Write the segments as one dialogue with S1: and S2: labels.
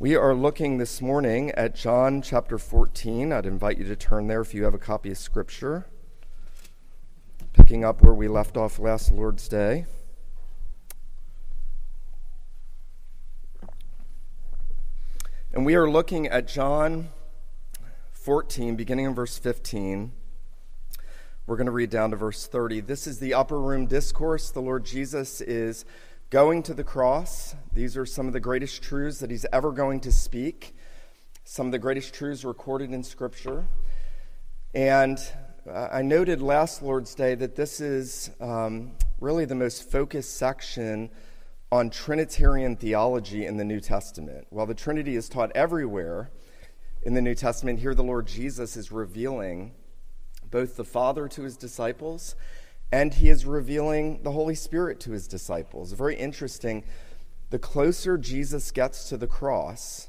S1: We are looking this morning at John chapter 14. I'd invite you to turn there if you have a copy of Scripture. Picking up where we left off last Lord's Day. And we are looking at John 14, beginning in verse 15. We're going to read down to verse 30. This is the upper room discourse. The Lord Jesus is going to the cross. These are some of the greatest truths that he's ever going to speak, some of the greatest truths recorded in Scripture. And uh, I noted last Lord's Day that this is um, really the most focused section on Trinitarian theology in the New Testament. While the Trinity is taught everywhere in the New Testament, here the Lord Jesus is revealing both the Father to his disciples and he is revealing the Holy Spirit to his disciples. Very interesting. The closer Jesus gets to the cross,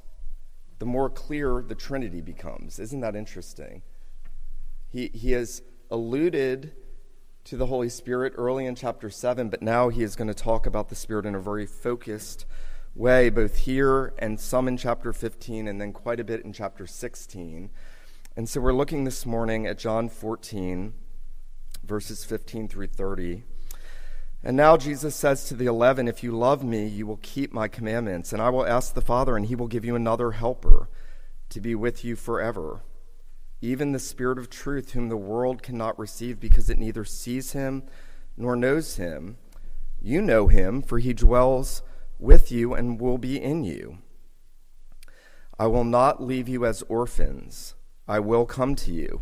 S1: the more clear the Trinity becomes. Isn't that interesting? He, he has alluded to the Holy Spirit early in chapter 7, but now he is going to talk about the Spirit in a very focused way, both here and some in chapter 15, and then quite a bit in chapter 16. And so we're looking this morning at John 14 verses 15 through 30. And now Jesus says to the eleven, If you love me, you will keep my commandments, and I will ask the Father, and he will give you another helper to be with you forever, even the Spirit of truth, whom the world cannot receive because it neither sees him nor knows him. You know him, for he dwells with you and will be in you. I will not leave you as orphans, I will come to you.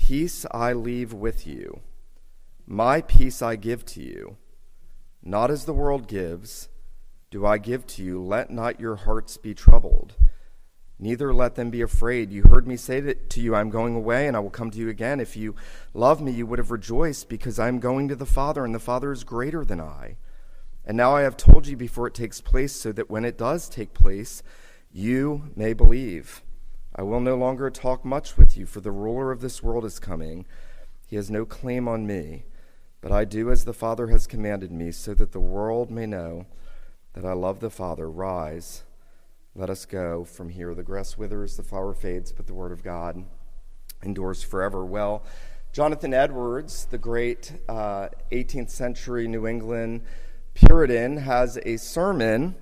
S1: Peace I leave with you, my peace I give to you. Not as the world gives, do I give to you. Let not your hearts be troubled, neither let them be afraid. You heard me say to you, I'm going away, and I will come to you again. If you love me, you would have rejoiced, because I am going to the Father, and the Father is greater than I. And now I have told you before it takes place, so that when it does take place, you may believe. I will no longer talk much with you, for the ruler of this world is coming. He has no claim on me, but I do as the Father has commanded me, so that the world may know that I love the Father. Rise, let us go from here. The grass withers, the flower fades, but the word of God endures forever. Well, Jonathan Edwards, the great uh, 18th century New England Puritan, has a sermon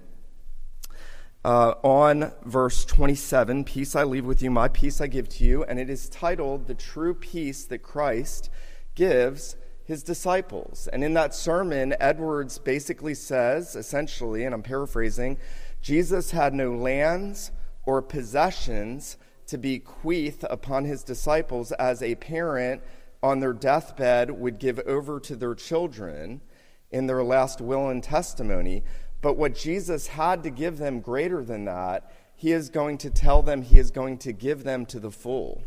S1: uh, on verse 27 Peace I leave with you, my peace I give to you. And it is titled The True Peace That Christ Gives His Disciples. And in that sermon, Edwards basically says, essentially, and I'm paraphrasing, Jesus had no lands or possessions to bequeath upon his disciples as a parent on their deathbed would give over to their children in their last will and testimony. But what Jesus had to give them greater than that, he is going to tell them he is going to give them to the full.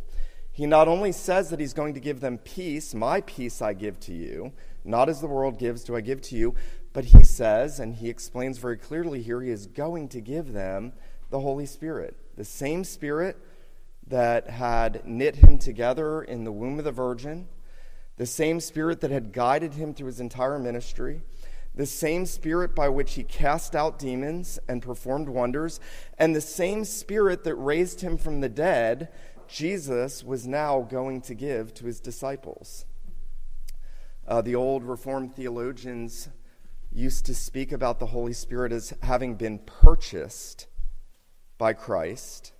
S1: He not only says that he's going to give them peace, my peace I give to you, not as the world gives do I give to you, but he says, and he explains very clearly here, he is going to give them the Holy Spirit. The same Spirit that had knit him together in the womb of the Virgin, the same Spirit that had guided him through his entire ministry the same Spirit by which he cast out demons and performed wonders, and the same Spirit that raised him from the dead, Jesus was now going to give to his disciples. Uh, the old Reformed theologians used to speak about the Holy Spirit as having been purchased by Christ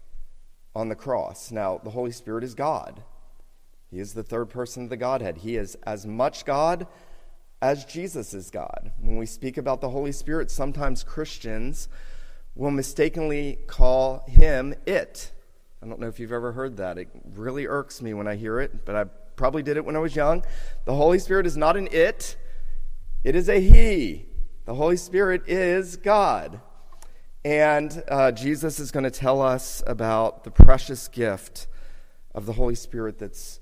S1: on the cross. Now, the Holy Spirit is God. He is the third person of the Godhead. He is as much God as Jesus is God. When we speak about the Holy Spirit, sometimes Christians will mistakenly call him it. I don't know if you've ever heard that. It really irks me when I hear it, but I probably did it when I was young. The Holy Spirit is not an it, it is a he. The Holy Spirit is God. And uh, Jesus is going to tell us about the precious gift of the Holy Spirit that's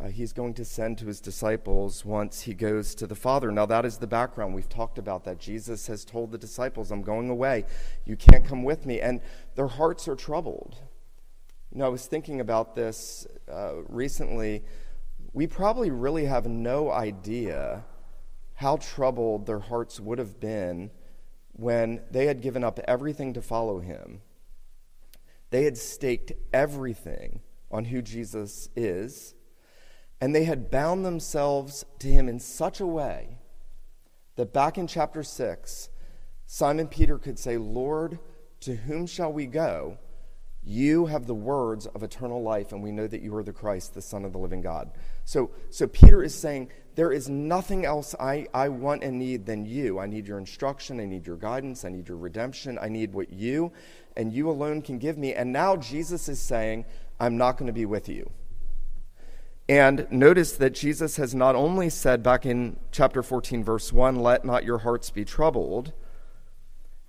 S1: uh, he's going to send to his disciples once he goes to the Father. Now, that is the background. We've talked about that. Jesus has told the disciples, I'm going away. You can't come with me. And their hearts are troubled. You know, I was thinking about this uh, recently. We probably really have no idea how troubled their hearts would have been when they had given up everything to follow him. They had staked everything on who Jesus is, and they had bound themselves to him in such a way that back in chapter 6, Simon Peter could say, Lord, to whom shall we go? You have the words of eternal life, and we know that you are the Christ, the Son of the living God. So, so Peter is saying, There is nothing else I, I want and need than you. I need your instruction. I need your guidance. I need your redemption. I need what you and you alone can give me. And now Jesus is saying, I'm not going to be with you. And notice that Jesus has not only said back in chapter 14, verse 1, let not your hearts be troubled,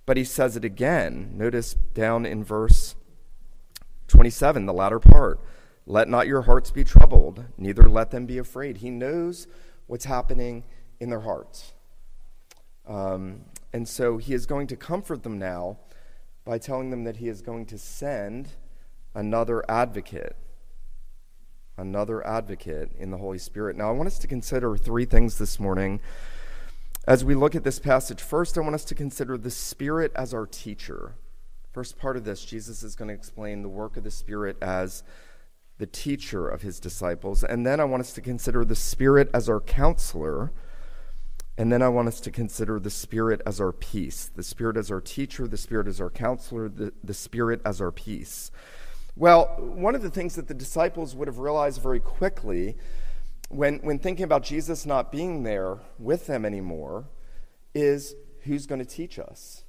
S1: but he says it again. Notice down in verse 27, the latter part. Let not your hearts be troubled, neither let them be afraid. He knows what's happening in their hearts. Um, and so he is going to comfort them now by telling them that he is going to send another advocate another advocate in the Holy Spirit. Now, I want us to consider three things this morning as we look at this passage. First, I want us to consider the Spirit as our teacher. First part of this, Jesus is going to explain the work of the Spirit as the teacher of his disciples. And then I want us to consider the Spirit as our counselor. And then I want us to consider the Spirit as our peace. The Spirit as our teacher, the Spirit as our counselor, the, the Spirit as our peace. Well, one of the things that the disciples would have realized very quickly when, when thinking about Jesus not being there with them anymore is who's going to teach us?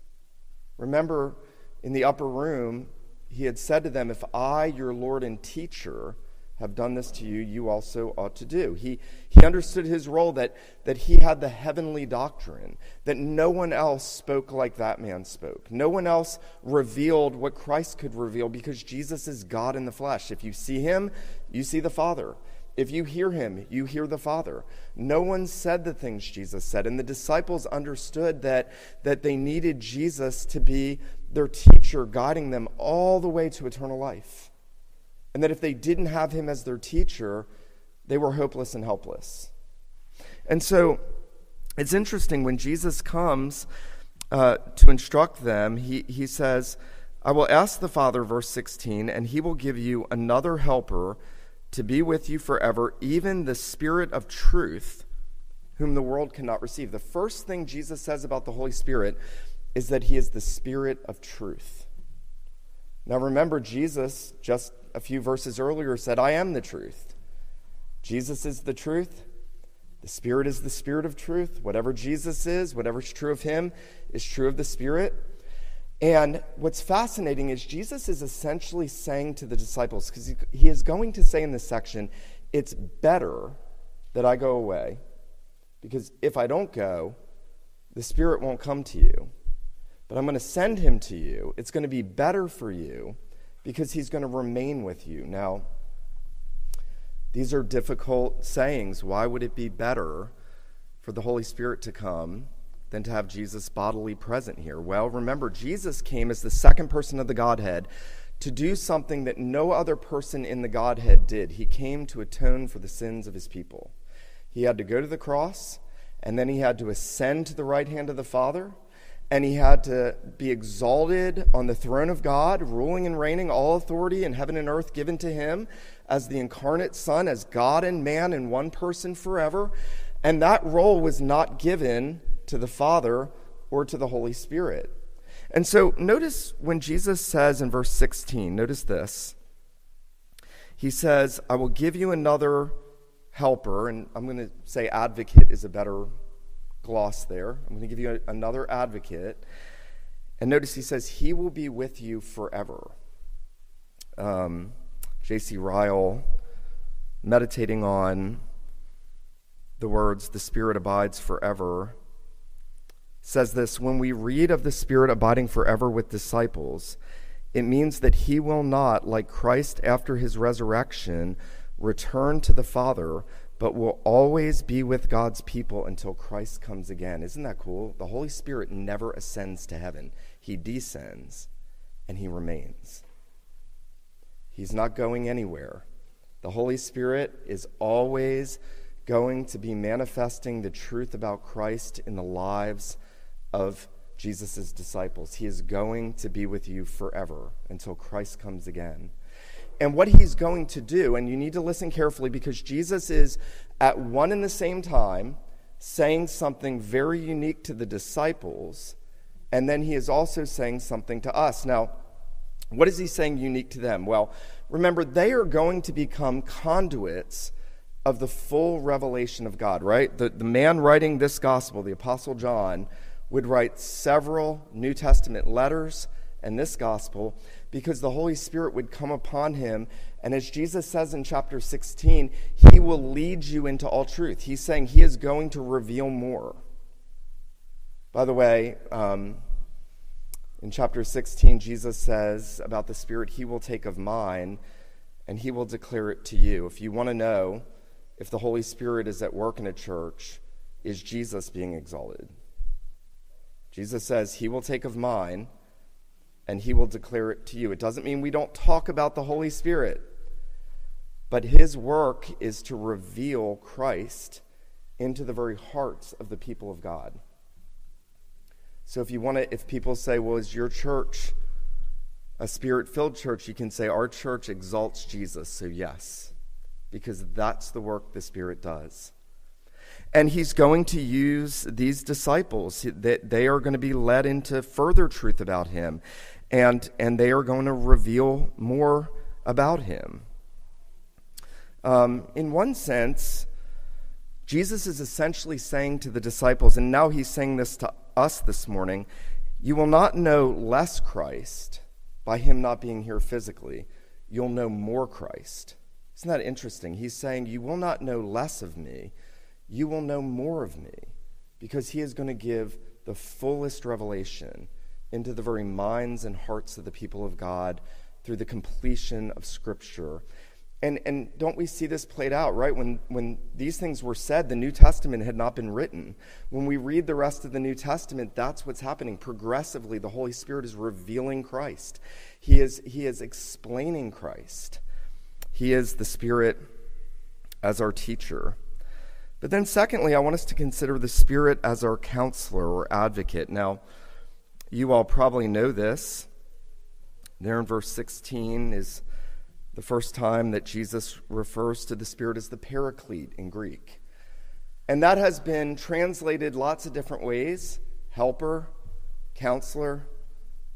S1: Remember, in the upper room, he had said to them, If I, your Lord and teacher, have done this to you, you also ought to do. He, he understood his role that, that he had the heavenly doctrine, that no one else spoke like that man spoke. No one else revealed what Christ could reveal because Jesus is God in the flesh. If you see him, you see the Father. If you hear him, you hear the Father. No one said the things Jesus said. And the disciples understood that, that they needed Jesus to be their teacher, guiding them all the way to eternal life and that if they didn't have him as their teacher, they were hopeless and helpless. And so it's interesting when Jesus comes uh, to instruct them, he, he says, I will ask the Father, verse 16, and he will give you another helper to be with you forever, even the Spirit of truth, whom the world cannot receive. The first thing Jesus says about the Holy Spirit is that he is the Spirit of truth. Now remember, Jesus just a few verses earlier said, I am the truth. Jesus is the truth. The Spirit is the Spirit of truth. Whatever Jesus is, whatever's true of him, is true of the Spirit. And what's fascinating is Jesus is essentially saying to the disciples, because he, he is going to say in this section, it's better that I go away, because if I don't go, the Spirit won't come to you. But I'm going to send him to you. It's going to be better for you because he's going to remain with you. Now, these are difficult sayings. Why would it be better for the Holy Spirit to come than to have Jesus bodily present here? Well, remember, Jesus came as the second person of the Godhead to do something that no other person in the Godhead did. He came to atone for the sins of his people. He had to go to the cross, and then he had to ascend to the right hand of the Father and he had to be exalted on the throne of God, ruling and reigning, all authority in heaven and earth given to him as the incarnate Son, as God and man in one person forever. And that role was not given to the Father or to the Holy Spirit. And so notice when Jesus says in verse 16, notice this he says, I will give you another helper, and I'm going to say advocate is a better gloss there. I'm going to give you a, another advocate. And notice he says, He will be with you forever. Um, J.C. Ryle, meditating on the words, the Spirit abides forever, says this When we read of the Spirit abiding forever with disciples, it means that he will not, like Christ after his resurrection, return to the Father, but will always be with God's people until Christ comes again. Isn't that cool? The Holy Spirit never ascends to heaven, he descends and he remains. He's not going anywhere. The Holy Spirit is always going to be manifesting the truth about Christ in the lives of Jesus' disciples. He is going to be with you forever until Christ comes again. And what he's going to do, and you need to listen carefully because Jesus is at one and the same time saying something very unique to the disciples, and then he is also saying something to us. Now, what is he saying unique to them? Well, remember, they are going to become conduits of the full revelation of God, right? The, the man writing this gospel, the Apostle John, would write several New Testament letters and this gospel because the Holy Spirit would come upon him. And as Jesus says in chapter 16, he will lead you into all truth. He's saying he is going to reveal more. By the way, um, in chapter 16, Jesus says about the Spirit, He will take of mine and He will declare it to you. If you want to know if the Holy Spirit is at work in a church, is Jesus being exalted? Jesus says, He will take of mine and He will declare it to you. It doesn't mean we don't talk about the Holy Spirit, but His work is to reveal Christ into the very hearts of the people of God. So if you want to, if people say, well, is your church a spirit filled church? You can say, our church exalts Jesus. So yes, because that's the work the Spirit does. And he's going to use these disciples that they are going to be led into further truth about him. And, and they are going to reveal more about him. Um, in one sense, Jesus is essentially saying to the disciples, and now he's saying this to us this morning you will not know less Christ by him not being here physically. You'll know more Christ. Isn't that interesting? He's saying, You will not know less of me you will know more of me because he is going to give the fullest revelation into the very minds and hearts of the people of God through the completion of Scripture. And, and don't we see this played out, right? When, when these things were said, the New Testament had not been written. When we read the rest of the New Testament, that's what's happening. Progressively, the Holy Spirit is revealing Christ, He is, he is explaining Christ. He is the Spirit as our teacher. But then, secondly, I want us to consider the Spirit as our counselor or advocate. Now, you all probably know this. There in verse 16 is the first time that Jesus refers to the Spirit as the paraclete in Greek. And that has been translated lots of different ways helper, counselor,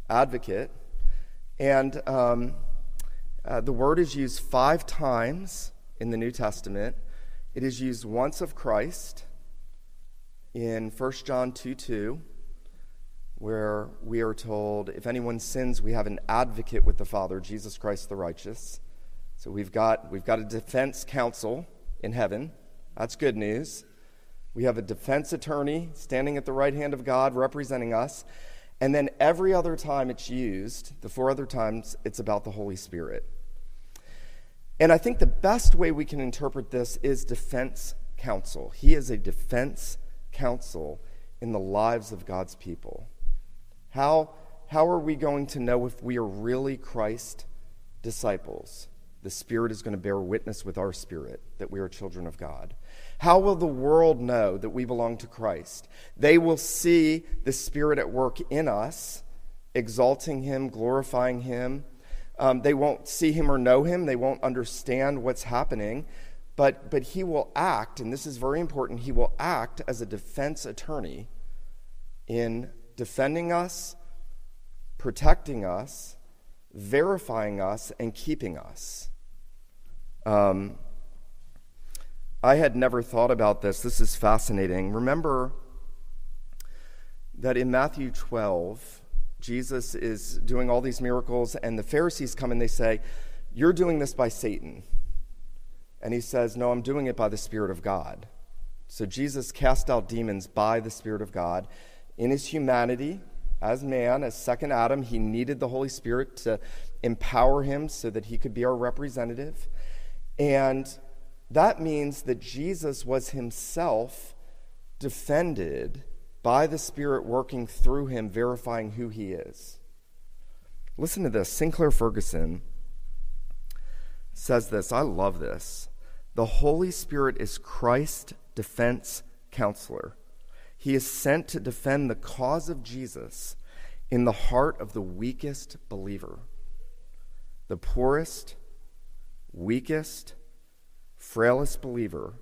S1: advocate. And um, uh, the word is used five times in the New Testament. It is used once of Christ in 1 John 2 2, where we are told, if anyone sins, we have an advocate with the Father, Jesus Christ the righteous. So we've got, we've got a defense counsel in heaven. That's good news. We have a defense attorney standing at the right hand of God representing us. And then every other time it's used, the four other times, it's about the Holy Spirit. And I think the best way we can interpret this is defense counsel. He is a defense counsel in the lives of God's people. How, how are we going to know if we are really Christ disciples? The Spirit is going to bear witness with our spirit that we are children of God. How will the world know that we belong to Christ? They will see the Spirit at work in us, exalting Him, glorifying Him, um, they won't see him or know him, they won't understand what's happening, but, but he will act, and this is very important, he will act as a defense attorney in defending us, protecting us, verifying us, and keeping us. Um, I had never thought about this. This is fascinating. Remember that in Matthew 12, Jesus is doing all these miracles, and the Pharisees come and they say, You're doing this by Satan. And he says, No, I'm doing it by the Spirit of God. So Jesus cast out demons by the Spirit of God. In his humanity, as man, as second Adam, he needed the Holy Spirit to empower him so that he could be our representative. And that means that Jesus was himself defended by the Spirit working through him, verifying who he is. Listen to this. Sinclair Ferguson says this. I love this. The Holy Spirit is Christ's defense counselor. He is sent to defend the cause of Jesus in the heart of the weakest believer. The poorest, weakest, frailest believer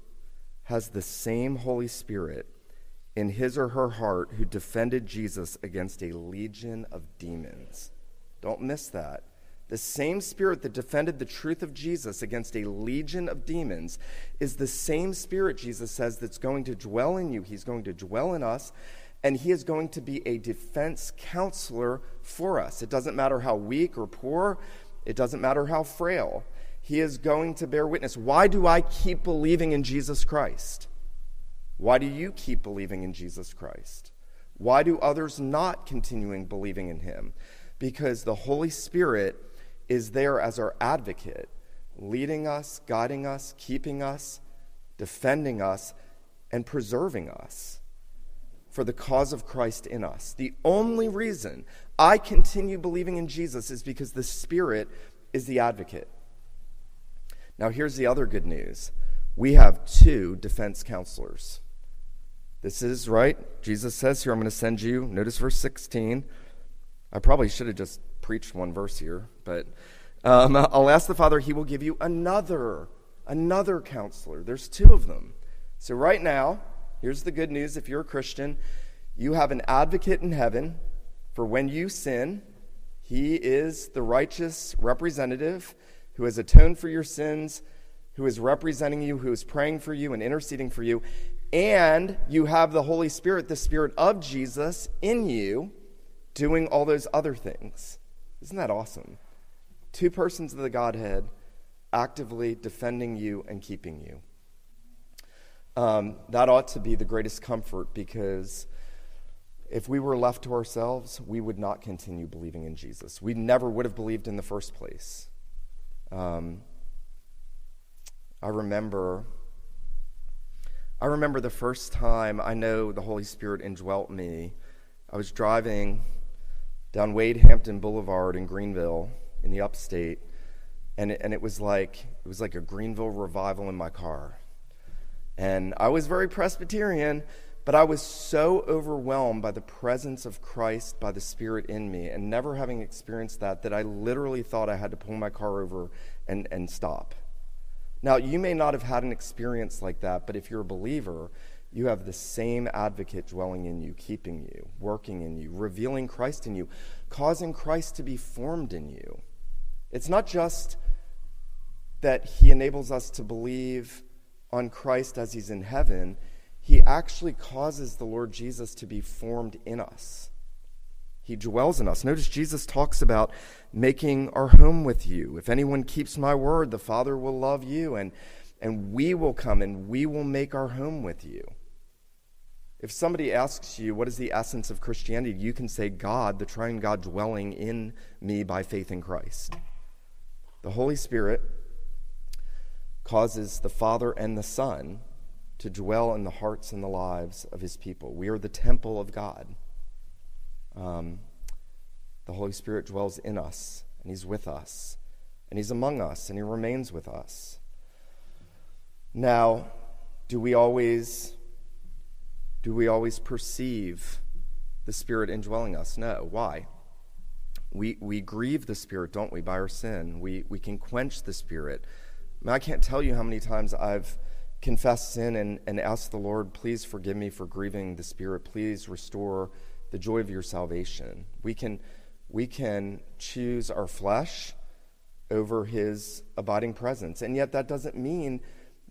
S1: has the same Holy Spirit in his or her heart who defended Jesus against a legion of demons. Don't miss that. The same spirit that defended the truth of Jesus against a legion of demons is the same spirit, Jesus says, that's going to dwell in you. He's going to dwell in us, and he is going to be a defense counselor for us. It doesn't matter how weak or poor, it doesn't matter how frail. He is going to bear witness. Why do I keep believing in Jesus Christ? Why do you keep believing in Jesus Christ? Why do others not continuing believing in him? Because the Holy Spirit is there as our advocate, leading us, guiding us, keeping us, defending us, and preserving us for the cause of Christ in us. The only reason I continue believing in Jesus is because the Spirit is the advocate. Now, here's the other good news we have two defense counselors. This is right. Jesus says here, I'm going to send you. Notice verse 16. I probably should have just preached one verse here, but um, I'll ask the Father, He will give you another, another counselor. There's two of them. So, right now, here's the good news if you're a Christian, you have an advocate in heaven for when you sin. He is the righteous representative who has atoned for your sins, who is representing you, who is praying for you and interceding for you. And you have the Holy Spirit, the Spirit of Jesus in you, doing all those other things. Isn't that awesome? Two persons of the Godhead actively defending you and keeping you. Um, that ought to be the greatest comfort because if we were left to ourselves, we would not continue believing in Jesus. We never would have believed in the first place. Um, I remember. I remember the first time I know the Holy Spirit indwelt me. I was driving down Wade Hampton Boulevard in Greenville in the upstate, and it, and it was like it was like a Greenville revival in my car. And I was very Presbyterian, but I was so overwhelmed by the presence of Christ, by the Spirit in me, and never having experienced that, that I literally thought I had to pull my car over and, and stop. Now, you may not have had an experience like that, but if you're a believer, you have the same advocate dwelling in you, keeping you, working in you, revealing Christ in you, causing Christ to be formed in you. It's not just that he enables us to believe on Christ as he's in heaven, he actually causes the Lord Jesus to be formed in us. He dwells in us. Notice Jesus talks about making our home with you. If anyone keeps my word, the Father will love you, and, and we will come and we will make our home with you. If somebody asks you, what is the essence of Christianity? You can say, God, the triune God dwelling in me by faith in Christ. The Holy Spirit causes the Father and the Son to dwell in the hearts and the lives of his people. We are the temple of God. Um, the Holy Spirit dwells in us, and he's with us, and he's among us, and he remains with us. Now, do we always do we always perceive the Spirit indwelling us? No. Why? We, we grieve the Spirit, don't we, by our sin. We, we can quench the Spirit. I, mean, I can't tell you how many times I've confessed sin and, and asked the Lord, please forgive me for grieving the Spirit. Please restore the joy of your salvation. We can, we can choose our flesh over his abiding presence. And yet, that doesn't mean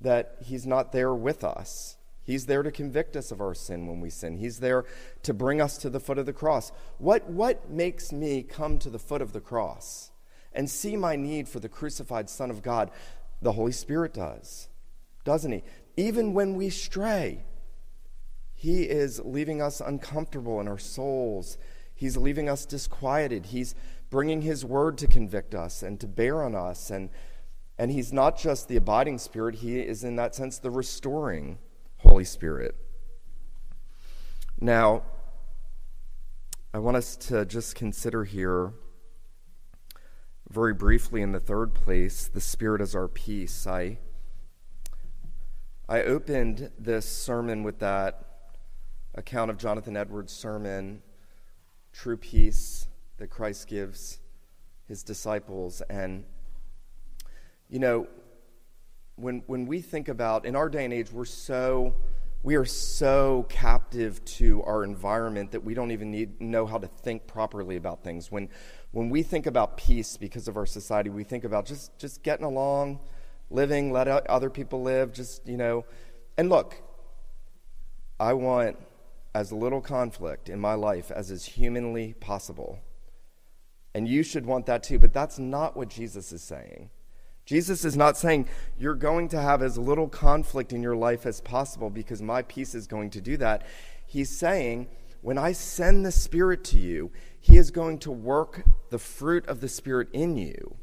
S1: that he's not there with us. He's there to convict us of our sin when we sin. He's there to bring us to the foot of the cross. What, what makes me come to the foot of the cross and see my need for the crucified Son of God? The Holy Spirit does, doesn't He? Even when we stray, He is leaving us uncomfortable in our souls. He's leaving us disquieted. He's bringing His word to convict us and to bear on us. And, and He's not just the abiding Spirit, He is, in that sense, the restoring Holy Spirit. Now, I want us to just consider here, very briefly, in the third place, the Spirit as our peace. I, I opened this sermon with that account of Jonathan Edwards' sermon, True Peace that Christ gives his disciples. And, you know, when, when we think about, in our day and age, we're so, we are so captive to our environment that we don't even need, know how to think properly about things. When, when we think about peace because of our society, we think about just, just getting along, living, let other people live, just, you know. And look, I want as little conflict in my life as is humanly possible. And you should want that too, but that's not what Jesus is saying. Jesus is not saying you're going to have as little conflict in your life as possible because my peace is going to do that. He's saying, when I send the Spirit to you, He is going to work the fruit of the Spirit in you.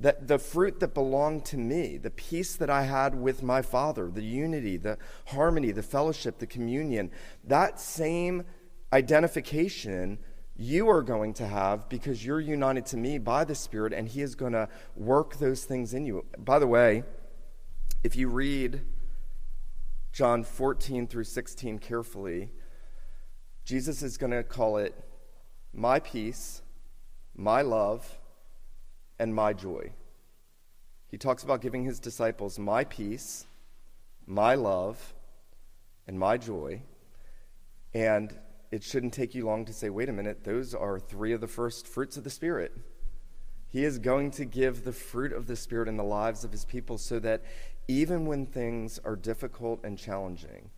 S1: That the fruit that belonged to me, the peace that I had with my Father, the unity, the harmony, the fellowship, the communion, that same identification you are going to have because you're united to me by the Spirit, and He is going to work those things in you. By the way, if you read John 14 through 16 carefully, Jesus is going to call it my peace, my love, and my joy. He talks about giving his disciples my peace, my love, and my joy. And it shouldn't take you long to say, wait a minute, those are three of the first fruits of the Spirit. He is going to give the fruit of the Spirit in the lives of his people so that even when things are difficult and challenging,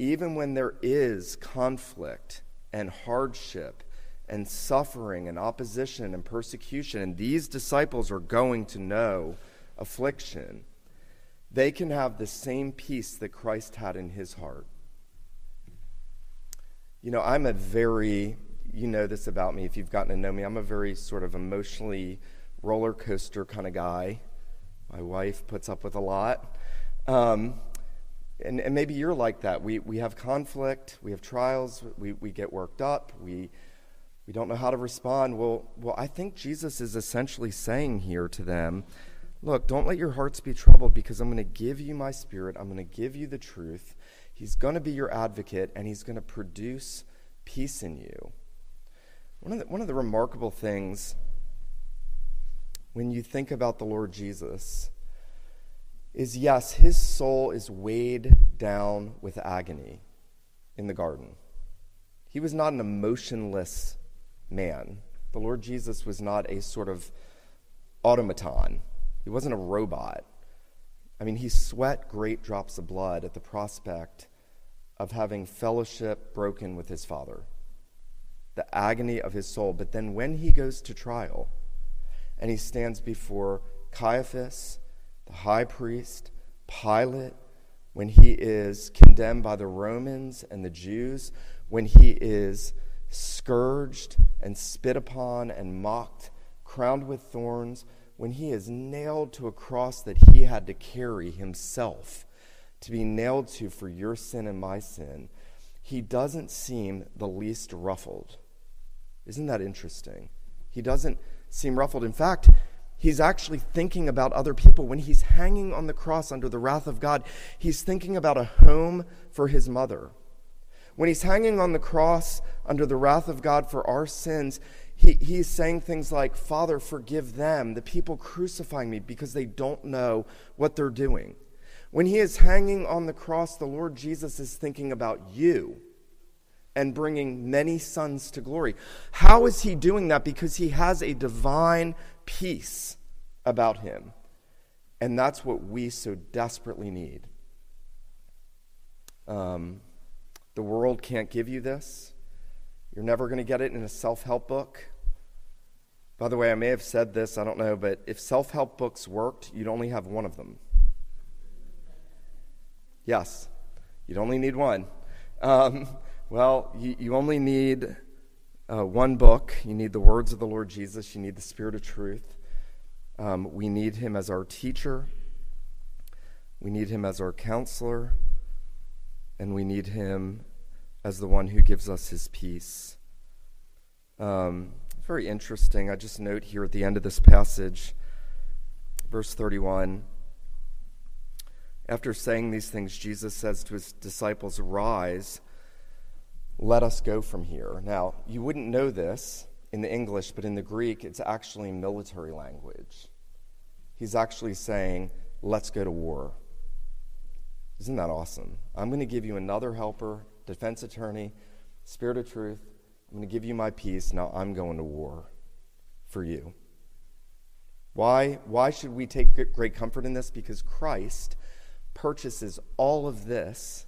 S1: even when there is conflict and hardship and suffering and opposition and persecution, and these disciples are going to know affliction, they can have the same peace that Christ had in his heart. You know, I'm a very, you know this about me if you've gotten to know me, I'm a very sort of emotionally roller coaster kind of guy. My wife puts up with a lot. Um, and, and maybe you're like that. We, we have conflict, we have trials, we, we get worked up, we, we don't know how to respond. Well, well, I think Jesus is essentially saying here to them look, don't let your hearts be troubled because I'm going to give you my spirit, I'm going to give you the truth. He's going to be your advocate and he's going to produce peace in you. One of, the, one of the remarkable things when you think about the Lord Jesus is yes, his soul is weighed down with agony in the garden. He was not an emotionless man. The Lord Jesus was not a sort of automaton, he wasn't a robot. I mean, he sweat great drops of blood at the prospect of having fellowship broken with his Father, the agony of his soul. But then when he goes to trial and he stands before Caiaphas, the high priest, Pilate, when he is condemned by the Romans and the Jews, when he is scourged and spit upon and mocked, crowned with thorns, when he is nailed to a cross that he had to carry himself, to be nailed to for your sin and my sin, he doesn't seem the least ruffled. Isn't that interesting? He doesn't seem ruffled. In fact, he's actually thinking about other people. When he's hanging on the cross under the wrath of God, he's thinking about a home for his mother. When he's hanging on the cross under the wrath of God for our sins, he, he's saying things like, Father, forgive them, the people crucifying me, because they don't know what they're doing. When he is hanging on the cross, the Lord Jesus is thinking about you and bringing many sons to glory. How is he doing that? Because he has a divine peace about Him. And that's what we so desperately need. Um, the world can't give you this. You're never going to get it in a self help book. By the way, I may have said this, I don't know, but if self help books worked, you'd only have one of them. Yes, you'd only need one. Um, well, you, you, only need uh, one book. You need the words of the Lord Jesus, you need the Spirit of truth. Um, we need him as our teacher, we need him as our counselor, and we need him as the one who gives us his peace. Um, very interesting. I just note here at the end of this passage, verse 31. After saying these things, Jesus says to his disciples, Rise, let us go from here. Now, you wouldn't know this in the English, but in the Greek, it's actually military language. He's actually saying, Let's go to war. Isn't that awesome? I'm going to give you another helper, defense attorney, spirit of truth, I'm going to give you my peace. Now I'm going to war for you. Why, why should we take great comfort in this? Because Christ purchases all of this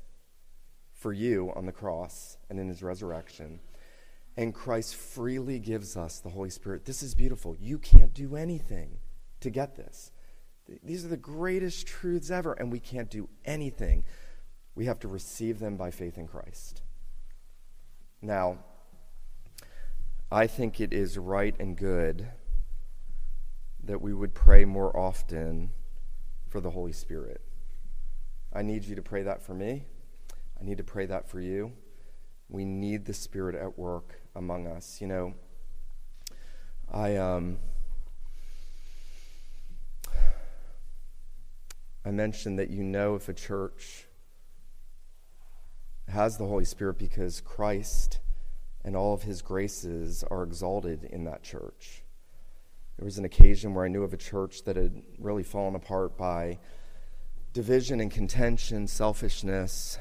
S1: for you on the cross and in his resurrection. And Christ freely gives us the Holy Spirit. This is beautiful. You can't do anything to get this. These are the greatest truths ever, and we can't do anything. We have to receive them by faith in Christ. Now, I think it is right and good that we would pray more often for the Holy Spirit. I need you to pray that for me. I need to pray that for you. We need the Spirit at work among us. You know, I um, I mentioned that you know if a church has the Holy Spirit because Christ and all of his graces are exalted in that church. There was an occasion where I knew of a church that had really fallen apart by division and contention, selfishness,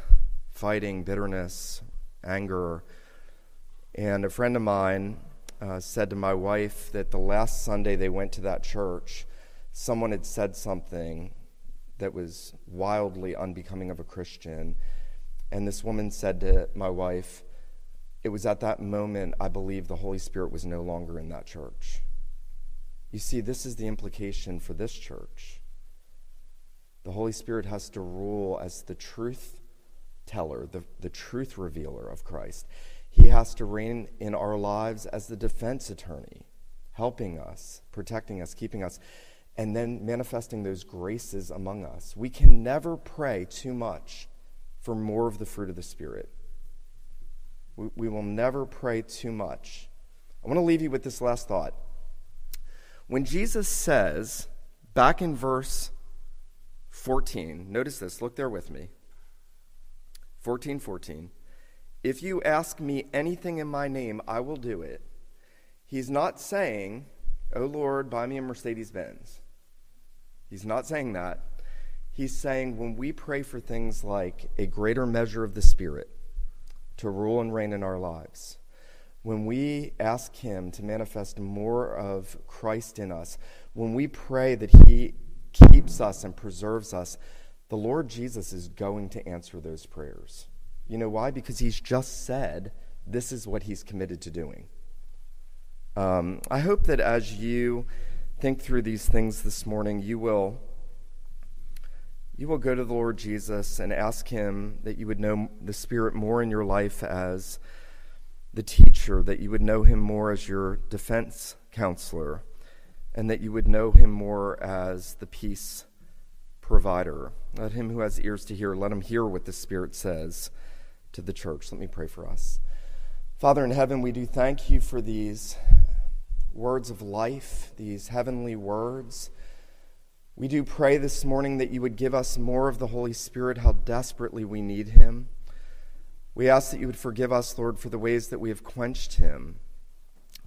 S1: fighting, bitterness, anger. And a friend of mine uh, said to my wife that the last Sunday they went to that church, someone had said something that was wildly unbecoming of a Christian. And this woman said to my wife, it was at that moment I believe the Holy Spirit was no longer in that church. You see, this is the implication for this church. The Holy Spirit has to rule as the truth teller, the, the truth revealer of Christ. He has to reign in our lives as the defense attorney, helping us, protecting us, keeping us, and then manifesting those graces among us. We can never pray too much for more of the fruit of the Spirit. We, we will never pray too much. I want to leave you with this last thought. When Jesus says, back in verse 14, notice this, look there with me. 14 14. If you ask me anything in my name, I will do it. He's not saying, Oh Lord, buy me a Mercedes Benz. He's not saying that. He's saying when we pray for things like a greater measure of the Spirit, to rule and reign in our lives. When we ask Him to manifest more of Christ in us, when we pray that He keeps us and preserves us, the Lord Jesus is going to answer those prayers. You know why? Because He's just said this is what He's committed to doing. Um, I hope that as you think through these things this morning, you will you will go to the Lord Jesus and ask Him that you would know the Spirit more in your life as the teacher, that you would know Him more as your defense counselor, and that you would know Him more as the peace provider. Let him who has ears to hear, let him hear what the Spirit says to the church. Let me pray for us. Father in heaven, we do thank you for these words of life, these heavenly words we do pray this morning that you would give us more of the Holy Spirit, how desperately we need him. We ask that you would forgive us, Lord, for the ways that we have quenched him,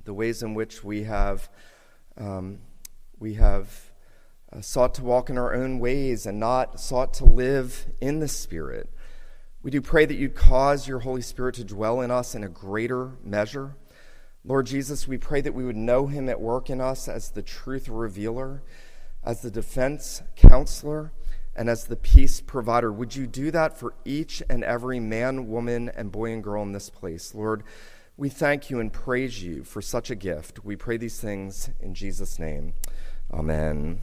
S1: the ways in which we have, um, we have uh, sought to walk in our own ways and not sought to live in the Spirit. We do pray that you'd cause your Holy Spirit to dwell in us in a greater measure. Lord Jesus, we pray that we would know him at work in us as the truth revealer as the defense counselor, and as the peace provider. Would you do that for each and every man, woman, and boy and girl in this place? Lord, we thank you and praise you for such a gift. We pray these things in Jesus' name. Amen.